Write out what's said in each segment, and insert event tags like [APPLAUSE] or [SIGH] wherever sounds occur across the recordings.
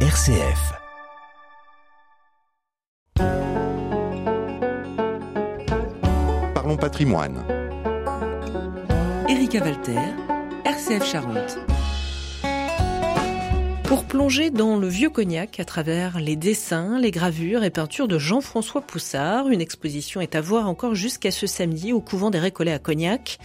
RCF. Parlons patrimoine. Erika Walter, RCF Charente. Pour plonger dans le vieux cognac à travers les dessins, les gravures et peintures de Jean-François Poussard, une exposition est à voir encore jusqu'à ce samedi au couvent des Récollets à Cognac.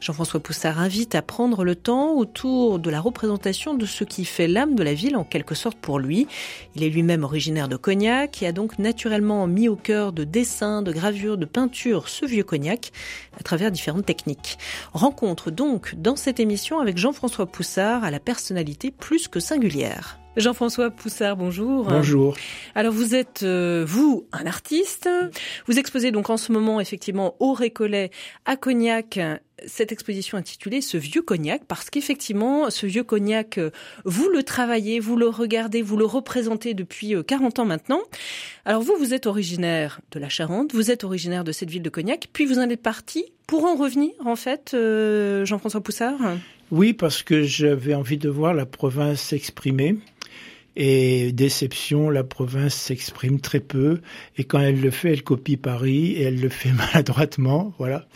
Jean-François Poussard invite à prendre le temps autour de la représentation de ce qui fait l'âme de la ville en quelque sorte pour lui. Il est lui-même originaire de Cognac et a donc naturellement mis au cœur de dessins, de gravures, de peintures ce vieux cognac à travers différentes techniques. Rencontre donc dans cette émission avec Jean-François Poussard à la personnalité plus que singulière. Jean-François Poussard, bonjour. Bonjour. Alors vous êtes, euh, vous, un artiste. Vous exposez donc en ce moment effectivement au Récollet à Cognac cette exposition intitulée Ce vieux cognac, parce qu'effectivement, ce vieux cognac, euh, vous le travaillez, vous le regardez, vous le représentez depuis 40 euh, ans maintenant. Alors vous, vous êtes originaire de la Charente, vous êtes originaire de cette ville de Cognac, puis vous en êtes parti pour en revenir, en fait, Jean-François Poussard? Oui, parce que j'avais envie de voir la province s'exprimer. Et déception, la province s'exprime très peu. Et quand elle le fait, elle copie Paris et elle le fait [LAUGHS] maladroitement. Voilà.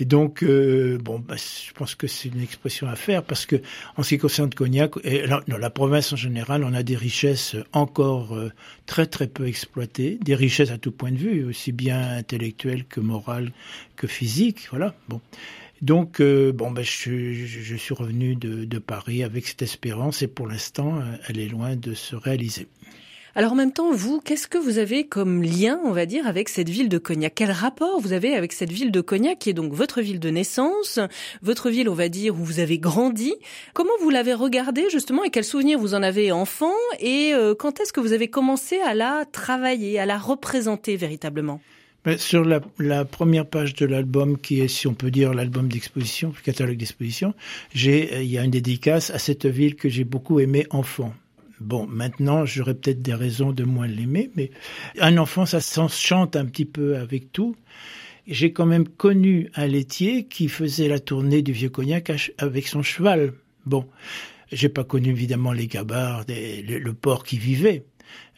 Et donc, euh, bon, bah, je pense que c'est une expression à faire parce que, en ce qui concerne Cognac, et la, la province en général, on a des richesses encore euh, très très peu exploitées, des richesses à tout point de vue, aussi bien intellectuelles que morales que physiques. Voilà. Bon. Donc, euh, bon, ben, je, suis revenu de, de, Paris avec cette espérance et pour l'instant, euh, elle est loin de se réaliser. Alors en même temps, vous, qu'est-ce que vous avez comme lien, on va dire, avec cette ville de Cognac? Quel rapport vous avez avec cette ville de Cognac, qui est donc votre ville de naissance, votre ville, on va dire, où vous avez grandi? Comment vous l'avez regardée justement et quels souvenirs vous en avez enfant? Et euh, quand est-ce que vous avez commencé à la travailler, à la représenter véritablement? Sur la, première page de l'album, qui est, si on peut dire, l'album d'exposition, le catalogue d'exposition, euh, il y a une dédicace à cette ville que j'ai beaucoup aimée enfant. Bon, maintenant, j'aurais peut-être des raisons de moins l'aimer, mais un enfant, ça s'enchante un petit peu avec tout. J'ai quand même connu un laitier qui faisait la tournée du vieux cognac avec son cheval. Bon, j'ai pas connu évidemment les gabarres, le, le porc qui vivait,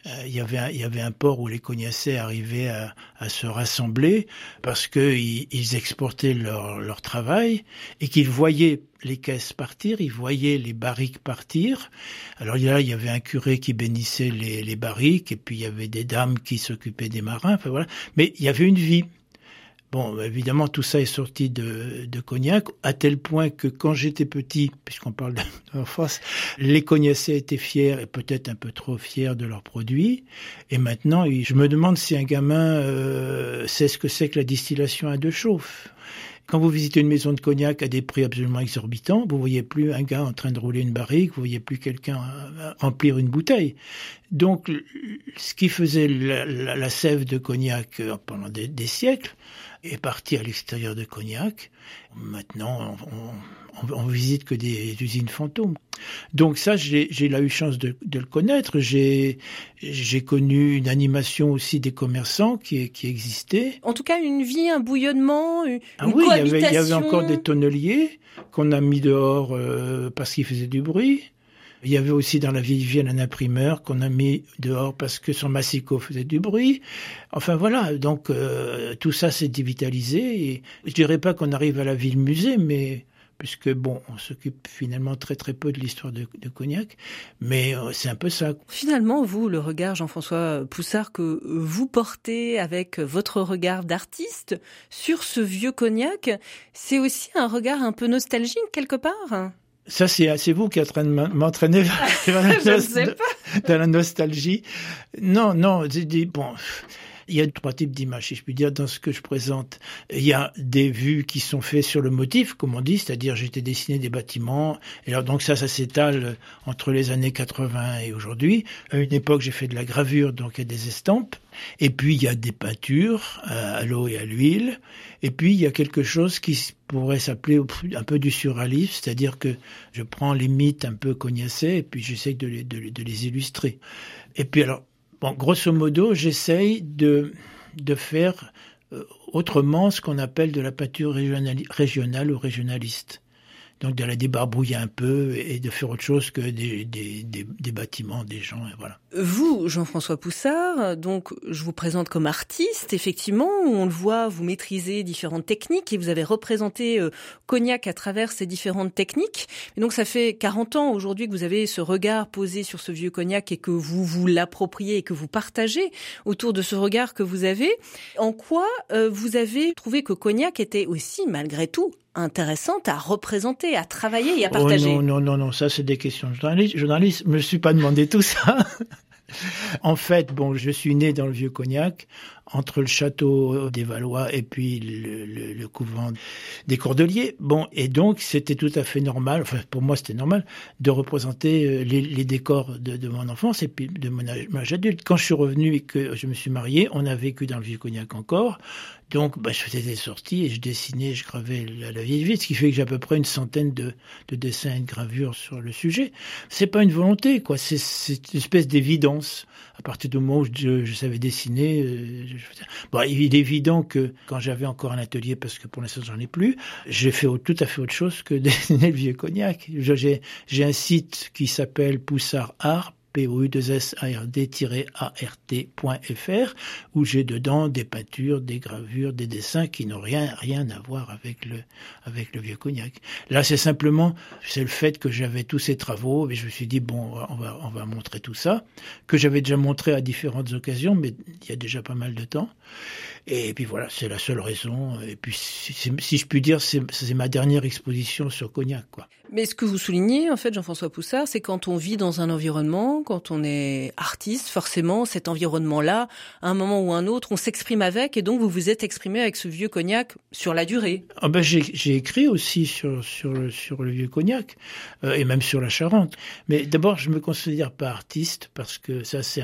euh, il y avait un, il y avait un port où les cognacés arrivaient à, se rassembler parce qu'ils ils exportaient leur, leur travail et qu'ils voyaient les caisses partir, ils voyaient les barriques partir. Alors là, il y avait un curé qui bénissait les, les barriques et puis il y avait des dames qui s'occupaient des marins. Enfin voilà, mais il y avait une vie. Bon, évidemment, tout ça est sorti de, de Cognac, à tel point que quand j'étais petit, puisqu'on parle d'enfance, les cognacés étaient fiers et peut-être un peu trop fiers de leurs produits. Et maintenant, je me demande si un gamin euh, sait ce que c'est que la distillation à deux chauffes. Quand vous visitez une maison de cognac à des prix absolument exorbitants, vous voyez plus un gars en train de rouler une barrique, vous voyez plus quelqu'un remplir une bouteille. Donc, ce qui faisait la, sève de cognac euh, pendant des siècles, est parti à l'extérieur de Cognac. Maintenant, on, on, on, visite que des usines fantômes. Donc ça, j'ai eu chance de, de le connaître. J'ai connu une animation aussi des commerçants qui, qui existait. En tout cas, une vie, un bouillonnement, une ah oui, il y, avait, il y avait encore des tonneliers qu'on a mis dehors euh, parce qu'ils faisaient du bruit. Il y avait aussi dans la vieille ville un imprimeur qu'on a mis dehors parce que son massicot faisait du bruit. Enfin voilà, donc euh, tout ça s'est dévitalisé. Je dirais pas qu'on arrive à la ville musée, mais puisque bon, on s'occupe finalement très très peu de l'histoire de, de, Cognac, mais euh, c'est un peu ça. Finalement, vous, le regard Jean-François Poussard que vous portez avec votre regard d'artiste sur ce vieux Cognac, c'est aussi un regard un peu nostalgique quelque part? Ça, c'est vous qui êtes en train de m'entraîner [LAUGHS] dans la nostalgie. Non, non, bon, il y a trois types d'images, si je puis dire, dans ce que je présente. Il y a des vues qui sont faites sur le motif, comme on dit, c'est-à-dire j'étais dessiné des bâtiments. Et alors donc ça, ça s'étale entre les années 80 et aujourd'hui. À une époque, j'ai fait de la gravure, donc il y a des estampes. Et puis il y a des peintures euh, à l'eau et à l'huile. Et puis il y a quelque chose qui pourrait s'appeler un peu du surréalisme, c'est-à-dire que je prends les mythes un peu cognassés et puis j'essaye de les, de les illustrer. Et puis alors, bon, grosso modo, j'essaye de, faire euh, autrement ce qu'on appelle de la peinture régionale ou régionaliste. Donc de la débarbouiller un peu et de faire autre chose que des, des, des, bâtiments, des gens, et voilà. Vous, Jean-François Poussard, donc je vous présente comme artiste, effectivement, on le voit, vous maîtrisez différentes techniques et vous avez représenté euh, Cognac à travers ces différentes techniques. Donc ça fait 40 ans aujourd'hui que vous avez ce regard posé sur ce vieux Cognac et que vous vous l'appropriez et que vous partagez autour de ce regard que vous avez. En quoi euh, vous avez trouvé que Cognac était aussi, malgré tout, intéressante à représenter, à travailler et à oh partager. non, non, non, non, ça c'est des questions de journaliste. Journaliste, je me suis pas demandé tout ça. [LAUGHS] en fait, bon, je suis né dans le vieux Cognac entre le château des Valois et puis le, couvent des Cordeliers. Bon, et donc c'était tout à fait normal, enfin pour moi c'était normal, de représenter euh, les, décors de, mon enfance et puis de mon âge adulte. Quand je suis revenu et que je me suis marié, on a vécu dans le Vieux-Cognac encore, donc bah, je faisais des sorties et je dessinais, je gravais la, vieille ville, ce qui fait que j'ai à peu près une centaine de, de dessins et de gravures sur le sujet. C'est pas une volonté, quoi, c'est une espèce d'évidence. À partir du moment où je, je savais dessiner, Bon, il est évident que quand j'avais encore un atelier, parce que pour l'instant j'en ai plus, j'ai fait tout à fait autre chose que [LAUGHS] dessiner le vieux cognac. J'ai un site qui s'appelle Poussard Art, pou2sard-art.fr où j'ai dedans des peintures, des gravures, des dessins qui n'ont rien rien à voir avec le avec le vieux cognac. Là, c'est simplement c'est le fait que j'avais tous ces travaux et je me suis dit bon, on va on va montrer tout ça que j'avais déjà montré à différentes occasions mais il y a déjà pas mal de temps. Et puis voilà, c'est la seule raison. Et puis, si, je puis dire, c'est ma dernière exposition sur Cognac. Quoi. Mais ce que vous soulignez, en fait, Jean-François Poussard, c'est quand on vit dans un environnement, quand on est artiste, forcément, cet environnement-là, à un moment ou un autre, on s'exprime avec, et donc vous vous êtes exprimé avec ce vieux Cognac sur la durée. Ah ben, J'ai écrit aussi sur, sur, le, sur le vieux Cognac, euh, et même sur la Charente. Mais d'abord, je me considère pas artiste, parce que ça, c'est.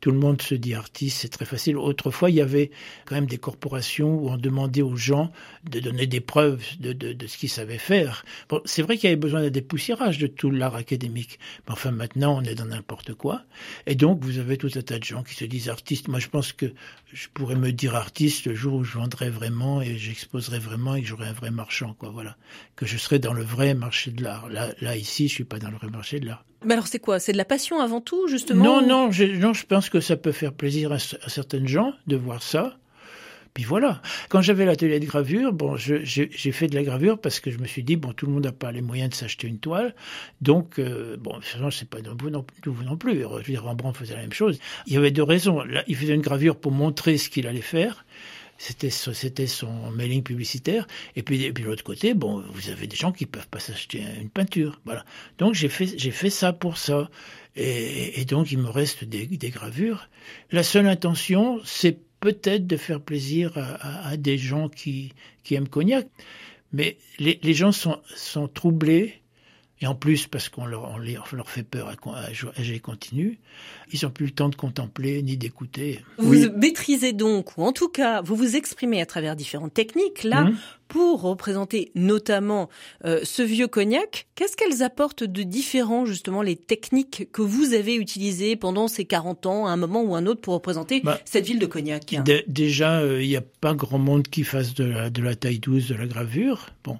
Tout le monde se dit artiste, c'est très facile. Autrefois, il y avait quand même des corporations où on demandait aux gens de donner des preuves de, de, de ce qu'ils savaient faire. Bon, c'est vrai qu'il y avait besoin d'un dépoussiérage de tout l'art académique, mais enfin maintenant on est dans n'importe quoi. Et donc vous avez tout un tas de gens qui se disent artistes. Moi je pense que je pourrais me dire artiste le jour où je vendrais vraiment et j'exposerais vraiment et que j'aurais un vrai marchand, quoi. Voilà, que je serais dans le vrai marché de l'art. Là, là ici, je suis pas dans le vrai marché de l'art. Mais alors c'est quoi? C'est de la passion avant tout, justement Non, non, je, non, je pense que ça peut faire plaisir à, à certaines gens de voir ça. Puis voilà. Quand j'avais l'atelier de gravure, bon, j'ai fait de la gravure parce que je me suis dit, bon, tout le monde n'a pas les moyens de s'acheter une toile. Donc, euh, bon, c'est pas vous non, non plus. Dire, Rembrandt faisait la même chose. Il y avait deux raisons. Là, il faisait une gravure pour montrer ce qu'il allait faire. C'était son mailing publicitaire. Et puis, et puis de l'autre côté, bon, vous avez des gens qui peuvent pas s'acheter une peinture. Voilà. Donc j'ai fait fait ça pour ça. Et, et donc il me reste des, des gravures. La seule intention, c'est peut-être de faire plaisir à, des gens qui, aiment Cognac. Mais les, gens sont troublés et en plus, parce qu'on leur, on leur fait peur à, à continu, ils n'ont plus le temps de contempler ni d'écouter. Vous oui. maîtrisez donc, ou en tout cas, vous vous exprimez à travers différentes techniques, là, mmh. pour représenter notamment euh, ce vieux cognac. Qu'est-ce qu'elles apportent de différent, justement, les techniques que vous avez utilisées pendant ces 40 ans, à un moment ou un autre, pour représenter bah, cette ville de Cognac? Déjà, euh, il n'y a pas grand monde qui fasse de la, de la taille douce de la gravure. Bon.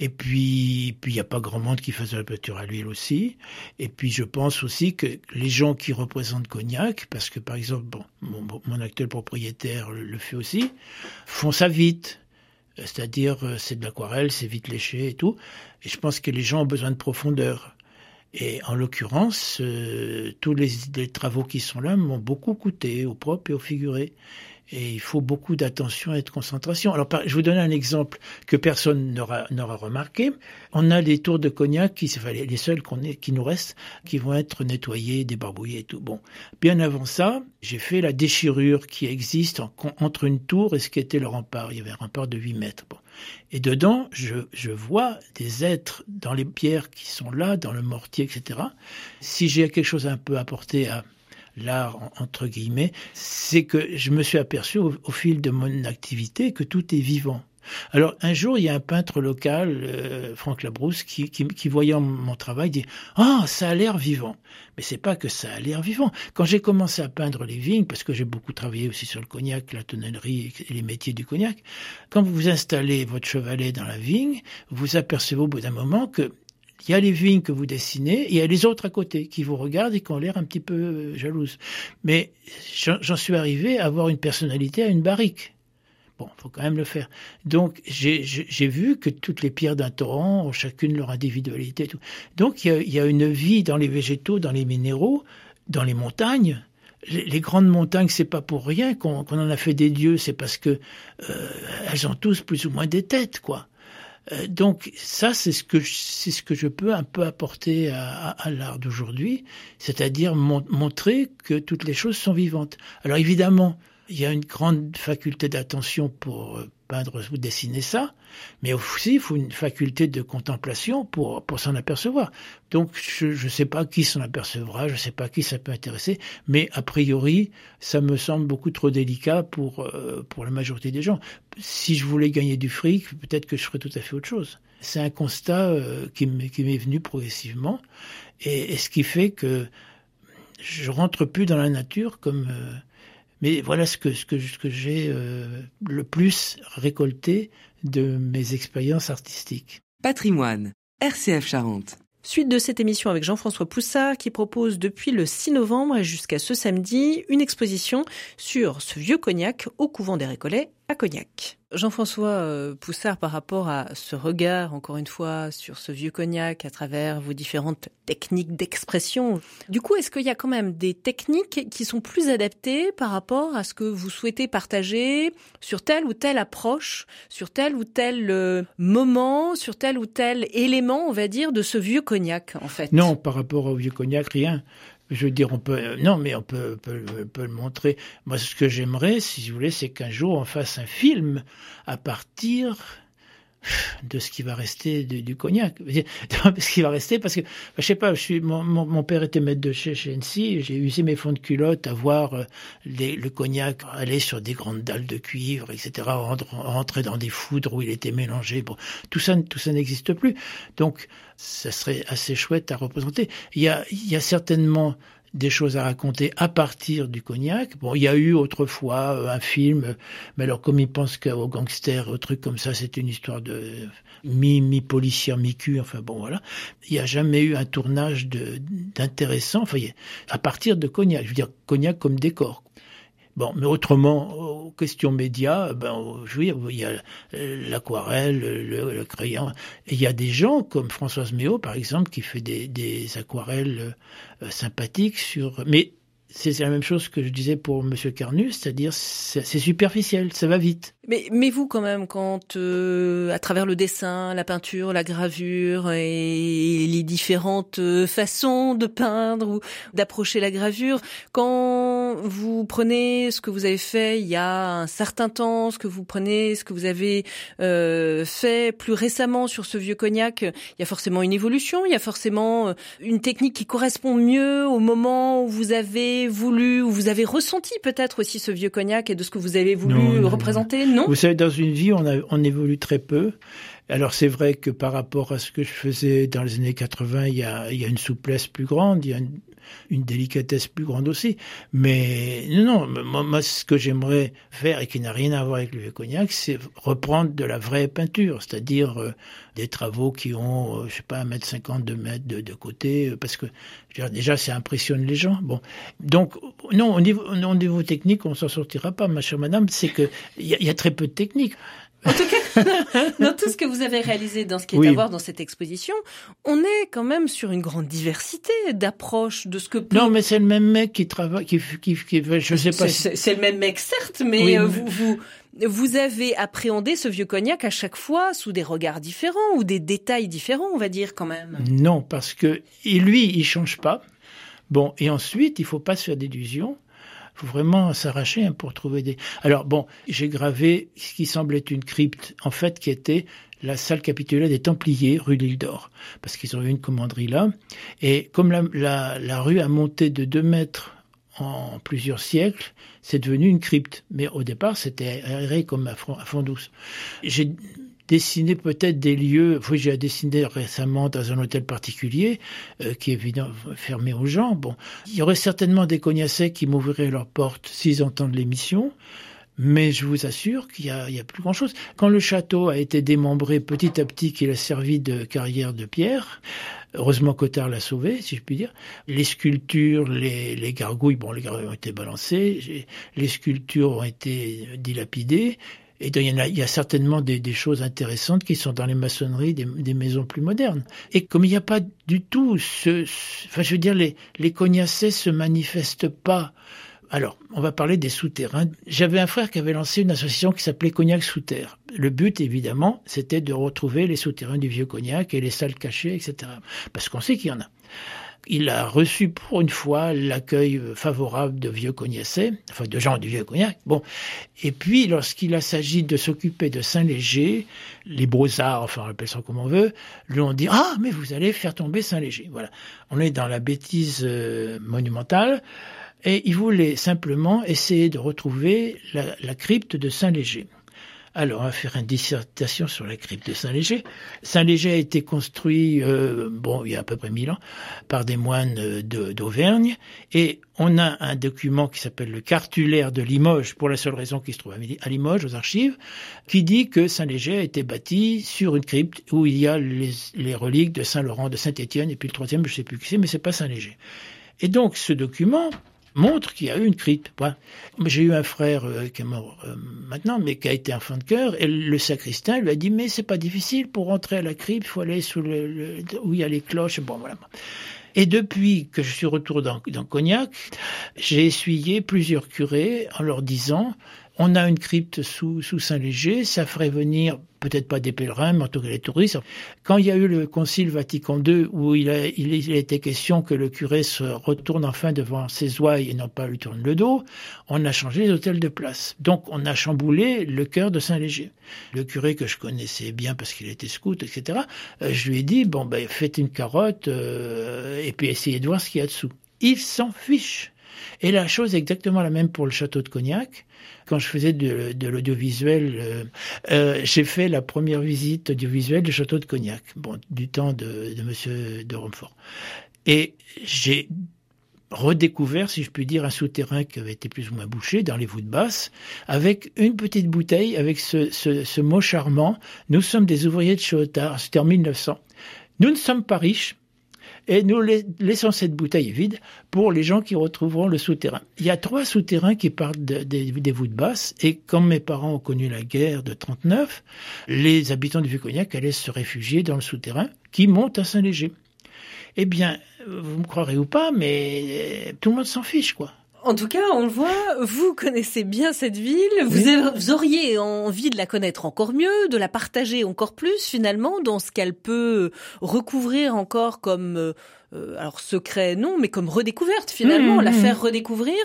Et puis, puis il n'y a pas grand monde qui fasse de la peinture à l'huile aussi. Et puis, je pense aussi que les gens qui représentent Cognac, parce que par exemple, mon, actuel propriétaire le, fait aussi, font ça vite. C'est-à-dire, euh, c'est de l'aquarelle, c'est vite léché et tout. Et je pense que les gens ont besoin de profondeur. Et en l'occurrence, euh, tous les, travaux qui sont là m'ont beaucoup coûté, au propre et au figuré et il faut beaucoup d'attention et de concentration. Alors, je vous donne un exemple que personne n'aura remarqué. On a les tours de cognac, qui, enfin, les seuls qu'on qui nous restent, qui vont être nettoyés, débarbouillés et tout. Bon, bien avant ça, j'ai fait la déchirure qui existe en, entre une tour et ce qui était le rempart. Il y avait un rempart de 8 mètres. Bon. Et dedans, je, je vois des êtres dans les pierres qui sont là, dans le mortier, etc. Si j'ai quelque chose un peu apporter à l'art entre guillemets, c'est que je me suis aperçu au, fil de mon activité que tout est vivant. Alors un jour, il y a un peintre local, euh, Franck Labrousse, qui, voyant mon travail dit ah ça a l'air vivant. Mais c'est pas que ça a l'air vivant. Quand j'ai commencé à peindre les vignes, parce que j'ai beaucoup travaillé aussi sur le cognac, la tonnellerie et les métiers du cognac, quand vous installez votre chevalet dans la vigne, vous apercevez au bout d'un moment que il y a les vignes que vous dessinez, et il y a les autres à côté qui vous regardent et qui ont l'air un petit peu euh, jalouses. Mais j'en suis arrivé à avoir une personnalité à une barrique. Bon, faut quand même le faire. Donc, j'ai vu que toutes les pierres d'un torrent ont chacune leur individualité. Donc, il y, a, une vie dans les végétaux, dans les minéraux, dans les montagnes. Les, les grandes montagnes, c'est pas pour rien qu'on en a fait des dieux. C'est parce que euh, elles ont tous plus ou moins des têtes, quoi. Euh, donc ça, c'est ce que c'est ce que je peux un peu apporter à, à, à l'art d'aujourd'hui, c'est-à-dire mon, montrer que toutes les choses sont vivantes. Alors évidemment, il y a une grande faculté d'attention pour euh, peindre ou dessiner ça, mais aussi il faut une faculté de contemplation pour, pour s'en apercevoir. Donc je ne sais pas qui s'en apercevra, je ne sais pas qui ça peut intéresser, mais a priori ça me semble beaucoup trop délicat pour, euh, pour la majorité des gens. Si je voulais gagner du fric, peut-être que je ferais tout à fait autre chose. C'est un constat euh, qui m'est venu progressivement, et, ce qui fait que je rentre plus dans la nature comme... Euh, mais voilà ce que, ce que, ce que j'ai euh, le plus récolté de mes expériences artistiques. Patrimoine, RCF Charente. Suite de cette émission avec Jean-François Poussard qui propose depuis le 6 novembre et jusqu'à ce samedi une exposition sur ce vieux cognac au couvent des Récollets à Cognac. Jean-François euh, Poussard, par rapport à ce regard, encore une fois, sur ce vieux cognac à travers vos différentes techniques d'expression, du coup, est-ce qu'il y a quand même des techniques qui sont plus adaptées par rapport à ce que vous souhaitez partager sur telle ou telle approche, sur tel ou tel euh, moment, sur tel ou tel élément, on va dire, de ce vieux cognac, en fait? Non, par rapport au vieux cognac, rien je veux dire, on peut, non, mais on peut le montrer. Moi, ce que j'aimerais, si vous voulez, c'est qu'un jour on fasse un film à partir de ce qui va rester du, cognac. [LAUGHS] ce qui va rester, parce que, je sais pas, je suis, mon, père était maître de chez NC, j'ai usé mes fonds de culotte à voir euh, le cognac aller sur des grandes dalles de cuivre, etc., rentrer dans des foudres où il était mélangé. Tout ça, tout ça n'existe plus. Donc, ça serait assez chouette à représenter. Il y a certainement des choses à raconter à partir du cognac. Bon, il y a eu autrefois euh, un film, mais alors comme ils pensent qu'aux gangsters, aux trucs comme ça, c'est une histoire de mi mi mi cul. Enfin bon, voilà. Il n'y a jamais eu un tournage d'intéressant. Enfin, à partir de cognac. Je veux dire cognac comme décor. Bon, mais autrement, aux questions médias, ben, je il y a l'aquarelle, le, crayon. Il y a des gens comme Françoise Méo, par exemple, qui fait des, aquarelles euh, sympathiques sur. Mais c'est la même chose que je disais pour Monsieur Carnus, c'est-à-dire c'est superficiel, ça va vite. Mais, mais vous quand même, quand euh, à travers le dessin, la peinture, la gravure et les différentes euh, façons de peindre ou d'approcher la gravure, quand vous prenez ce que vous avez fait il y a un certain temps, ce que vous prenez, ce que vous avez euh, fait plus récemment sur ce vieux cognac, il y a forcément une évolution, il y a forcément euh, une technique qui correspond mieux au moment où vous avez voulu, où vous avez ressenti peut-être aussi ce vieux cognac et de ce que vous avez voulu non, non, représenter. Non? Vous savez, dans une vie, on, a, on évolue très peu. Alors c'est vrai que par rapport à ce que je faisais dans les années 80, il y a, il y a une souplesse plus grande, il y a une, une délicatesse plus grande aussi. Mais non, non, moi, ce que j'aimerais faire et qui n'a rien à voir avec le cognac, c'est reprendre de la vraie peinture, c'est-à-dire euh, des travaux qui ont, euh, je sais pas, un mètre cinquante, deux mètres de, côté, euh, parce que déjà ça impressionne les gens. Bon, donc non, au niveau, au niveau technique, on s'en sortira pas, ma chère madame. C'est que il y, y a très peu de technique. En tout cas, [LAUGHS] dans tout ce que vous avez réalisé dans ce qui est oui. à voir dans cette exposition, on est quand même sur une grande diversité d'approches de ce que. Peut... Non, mais c'est le même mec qui travaille, qui, qui, qui je sais pas. C'est si... le même mec, certes, mais oui, vous, vous, vous avez appréhendé ce vieux cognac à chaque fois sous des regards différents ou des détails différents, on va dire quand même. Non, parce que lui, il change pas. Bon, et ensuite, il faut pas se faire d'illusions faut vraiment s'arracher hein, pour trouver des. Alors bon, j'ai gravé ce qui semblait une crypte, en fait, qui était la salle capitulaire des Templiers, rue l'Île d'Or, parce qu'ils ont eu une commanderie là. Et comme la, rue a monté de deux mètres en plusieurs siècles, c'est devenu une crypte. Mais au départ, c'était aéré comme à fond, douce. J'ai dessiné peut-être des lieux. Oui, j'ai dessiné récemment dans un hôtel particulier euh, qui est évidemment fermé aux gens. Bon, il y aurait certainement des cognacets qui m'ouvriraient leurs portes s'ils entendent l'émission. Mais je vous assure qu'il y a, plus grand chose. Quand le château a été démembré petit à petit, qu'il a servi de carrière de pierre, heureusement Cotard l'a sauvé, si je puis dire. Les sculptures, les, les gargouilles, bon, les gargouilles ont été balancées, les sculptures ont été dilapidées. Et a, il y a certainement des, choses intéressantes qui sont dans les maçonneries des, maisons plus modernes. Et comme il n'y a pas du tout ce, enfin, je veux dire, les, les cognacés se manifestent pas alors, on va parler des souterrains. J'avais un frère qui avait lancé une association qui s'appelait Cognac sous. Le but, évidemment, c'était de retrouver les souterrains du vieux cognac et les salles cachées, etc. Parce qu'on sait qu'il y en a. Il a reçu pour une fois l'accueil favorable de vieux cognacés, enfin de gens du vieux cognac. Bon, et puis lorsqu'il s'agit de s'occuper de Saint-Léger, les brossards, enfin on appelle ça comme on veut, lui ont dit ah mais vous allez faire tomber Saint-Léger. Voilà, on est dans la bêtise euh, monumentale. Et il voulait simplement essayer de retrouver la, la crypte de Saint-Léger. Alors, on va faire une dissertation sur la crypte de Saint-Léger. Saint-Léger a été construit, euh, bon, il y a à peu près mille ans, par des moines d'Auvergne. Et on a un document qui s'appelle le cartulaire de Limoges, pour la seule raison qu'il se trouve à Limoges, aux archives, qui dit que Saint-Léger a été bâti sur une crypte où il y a les, les reliques de Saint-Laurent, de Saint-Étienne, et puis le troisième, je sais plus qui c'est, mais c'est pas Saint-Léger. Et donc, ce document montre qu'il y a eu une crypte. J'ai eu un frère euh, qui est mort euh, maintenant, mais qui a été enfant de cœur, et le sacristain lui a dit mais c'est pas difficile pour rentrer à la crypte, il faut aller sous le, où il y a les cloches. Bon voilà. Et depuis que je suis retourné dans Cognac, j'ai essuyé plusieurs curés en leur disant on a une crypte sous, Saint-Léger, ça ferait venir peut-être pas des pèlerins, mais en tout cas les touristes. Quand il y a eu le Concile Vatican II, où il a été question que le curé se retourne enfin devant ses ouailles et non pas lui tourne le dos, on a changé les hôtels de place. Donc on a chamboulé le cœur de Saint-Léger. Le curé que je connaissais bien parce qu'il était scout, etc., euh, je lui ai dit, bon ben faites une carotte euh, et puis essayez de voir ce qu'il y a dessous. Il s'en fiche. Et la chose est exactement la même pour le château de Cognac. Quand je faisais de, l'audiovisuel, euh, euh, j'ai fait la première visite audiovisuelle du château de Cognac, bon, du temps de, de Monsieur de Romfort. Et j'ai redécouvert, si je puis dire, un souterrain qui avait été plus ou moins bouché dans les voûtes basses, avec une petite bouteille, avec ce mot charmant. Nous sommes des ouvriers de Chotard. C'était en 1900. Nous ne sommes pas riches, et nous laissons cette bouteille vide pour les gens qui retrouveront le souterrain. Il y a trois souterrains qui partent des voûtes basses et quand mes parents ont connu la guerre de 39, les habitants du Vieux-Cognac allaient se réfugier dans le souterrain qui monte à Saint-Léger. Eh bien, vous me croirez ou pas, mais tout le monde s'en fiche, quoi. En tout cas, on le voit, vous connaissez bien cette ville, vous, auriez envie de la connaître encore mieux, de la partager encore plus finalement dans ce qu'elle peut recouvrir encore comme euh, euh, alors secret non, mais comme redécouverte finalement, mmh, la mmh. faire redécouvrir.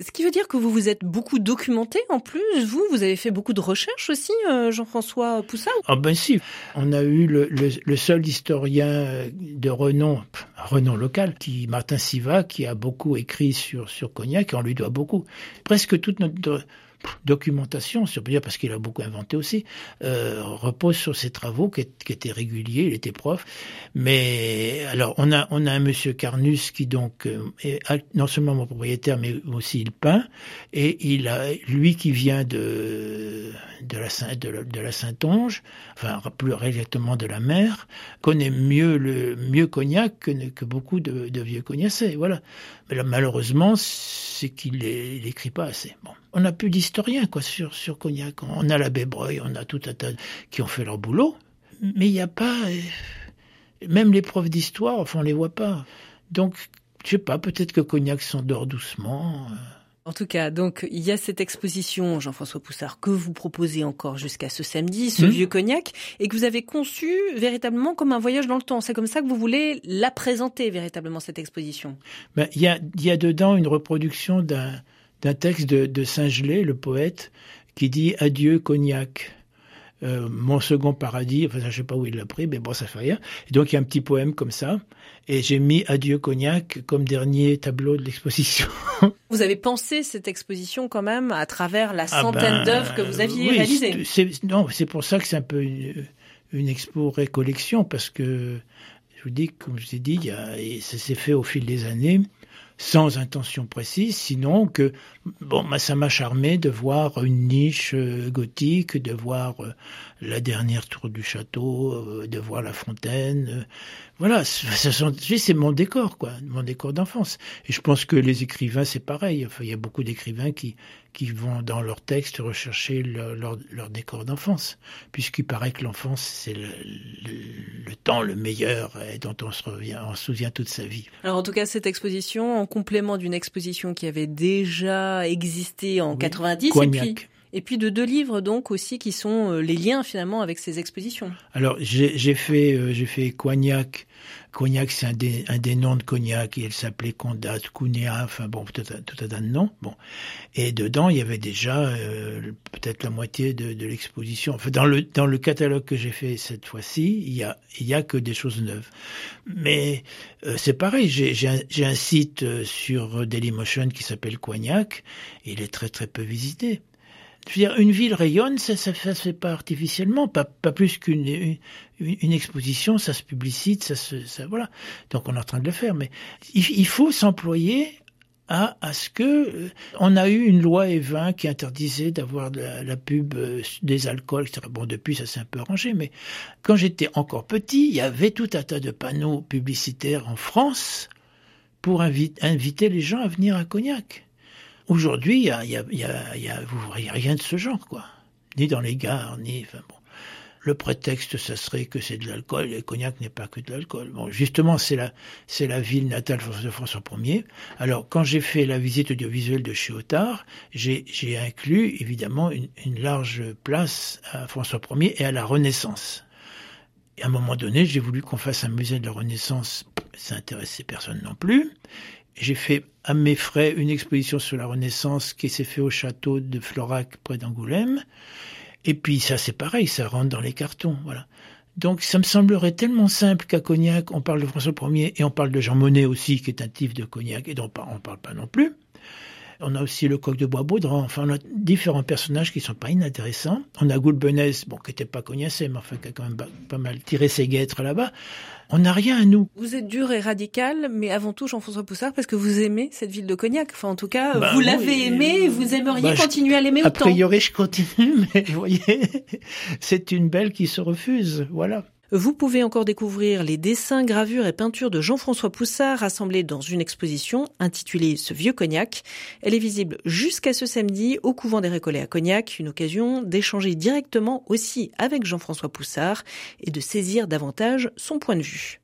Ce qui veut dire que vous vous êtes beaucoup documenté en plus. Vous, vous avez fait beaucoup de recherches aussi, euh, Jean-François Poussard? Ah ben si, on a eu le, le, seul historien de renom, renom local, qui Martin Siva, qui a beaucoup écrit sur sur Cognac, et on lui doit beaucoup. Presque toute notre documentation, dire, parce qu'il a beaucoup inventé aussi, euh, repose sur ses travaux qui, étaient réguliers, il était prof. Mais alors, on a, on a un monsieur Carnus qui donc euh, est non seulement mon propriétaire, mais aussi il peint, et il a lui qui vient de de la, de la Saintonge, enfin plus exactement de la mer, connaît mieux le mieux Cognac que, que beaucoup de, de vieux cognacés. Voilà. Malheureusement, c'est qu'il n'écrit pas assez. Bon on n'a plus d'historiens quoi sur sur Cognac. On a l'abbé Breuil, on a tout un tas qui ont fait leur boulot, mais il n'y a pas euh, même les profs d'histoire, enfin on les voit pas. Donc je sais pas, peut-être que Cognac s'endort doucement. En tout cas, donc il y a cette exposition, Jean-François Poussard, que vous proposez encore jusqu'à ce samedi, ce hmm. vieux cognac, et que vous avez conçu véritablement comme un voyage dans le temps. C'est comme ça que vous voulez la présenter véritablement cette exposition? Ben, il y a, y a dedans une reproduction d'un d'un texte de, de Saint-Gelais, le poète, qui dit Adieu cognac. euh, mon second paradis, enfin je sais pas où il l'a pris, mais bon ça fait rien. Et donc il y a un petit poème comme ça, et j'ai mis Adieu Cognac comme dernier tableau de l'exposition. [LAUGHS] Vous avez pensé cette exposition quand même à travers la ah centaine ben, d'œuvres que vous aviez réalisées. Non, c'est pour ça que c'est un peu une, une expo récollection parce que je vous dis, comme je vous ai dit, il y a, ça s'est fait au fil des années sans intention précise, sinon que bon, bah, ça m'a charmé de voir une niche euh, gothique, de voir euh, la dernière tour du château, euh, de voir la fontaine. voilà, c'est mon décor, quoi, mon décor d'enfance. Et je pense que les écrivains, c'est pareil. Enfin, il y a beaucoup d'écrivains qui qui vont dans leurs textes rechercher leur, leur, décor d'enfance, puisqu'il paraît que l'enfance c'est le, le, temps le meilleur et dont on se revient, on se souvient toute sa vie. Alors en tout cas cette exposition, en complément d'une exposition qui avait déjà existé en 90, et puis et puis de deux livres donc aussi qui sont euh, les liens finalement avec ces expositions. Alors j'ai fait euh, j'ai fait Cognac. Cognac c'est un des, un des noms de Cognac et elle s'appelait Condat, Cunea, enfin bon tout un, tout tas de noms. Bon et dedans il y avait déjà euh, peut-être la moitié de, l'exposition. Enfin dans le dans le catalogue que j'ai fait cette fois-ci il y a y a que des choses neuves. Mais c'est pareil j'ai j'ai un, un, site sur Dailymotion qui s'appelle Cognac. Il est très très peu visité. Une ville rayonne, ça, ça se fait pas artificiellement, pas, plus qu'une une, une, exposition, ça se publicite, ça se, voilà. Donc on est en train de le faire, mais il, faut s'employer à, ce que euh, on a eu une loi E20 qui interdisait d'avoir la, la, pub euh, des alcools, etc. Bon, depuis ça s'est un peu arrangé, mais quand j'étais encore petit, il y avait tout un tas de panneaux publicitaires en France pour inviter les gens à venir à Cognac. Aujourd'hui, il y a, rien de ce genre, quoi. Ni dans les gares, ni, enfin bon. Le prétexte, ça serait que c'est de l'alcool, et le cognac n'est pas que de l'alcool. Bon, justement, c'est la, ville natale de François Ier. Alors, quand j'ai fait la visite audiovisuelle de Chiotard, j'ai, j'ai inclus, évidemment, une, une large place à François Ier et à la Renaissance. Et à un moment donné, j'ai voulu qu'on fasse un musée de la Renaissance. Ça intéressait personne non plus. J'ai fait à mes frais une exposition sur la Renaissance qui s'est fait au château de Florac près d'Angoulême. Et puis ça c'est pareil, ça rentre dans les cartons, voilà. Donc ça me semblerait tellement simple qu'à Cognac, on parle de François Ier et on parle de Jean Monnet aussi, qui est un type de Cognac et dont on ne parle pas non plus. On a aussi le coq de bois Baudran. Enfin, on a différents personnages qui sont pas inintéressants. On a Goulbenès, bon, qui était pas cognacé, mais enfin, qui a quand même pas mal tiré ses guêtres là-bas. On n'a rien à nous. Vous êtes dur et radical, mais avant tout Jean-François Poussard, parce que vous aimez cette ville de Cognac. Enfin, en tout cas, bah vous l'avez aimé, vous aimeriez bah, continuer à l'aimer autant. A priori, je continue, [LAUGHS] mais vous voyez, c'est une belle qui se refuse. Voilà. Vous pouvez encore découvrir les dessins, gravures et peintures de Jean-François Poussard rassemblés dans une exposition intitulée Ce vieux cognac. Elle est visible jusqu'à ce samedi au couvent des Récollets à Cognac, une occasion d'échanger directement aussi avec Jean-François Poussard et de saisir davantage son point de vue.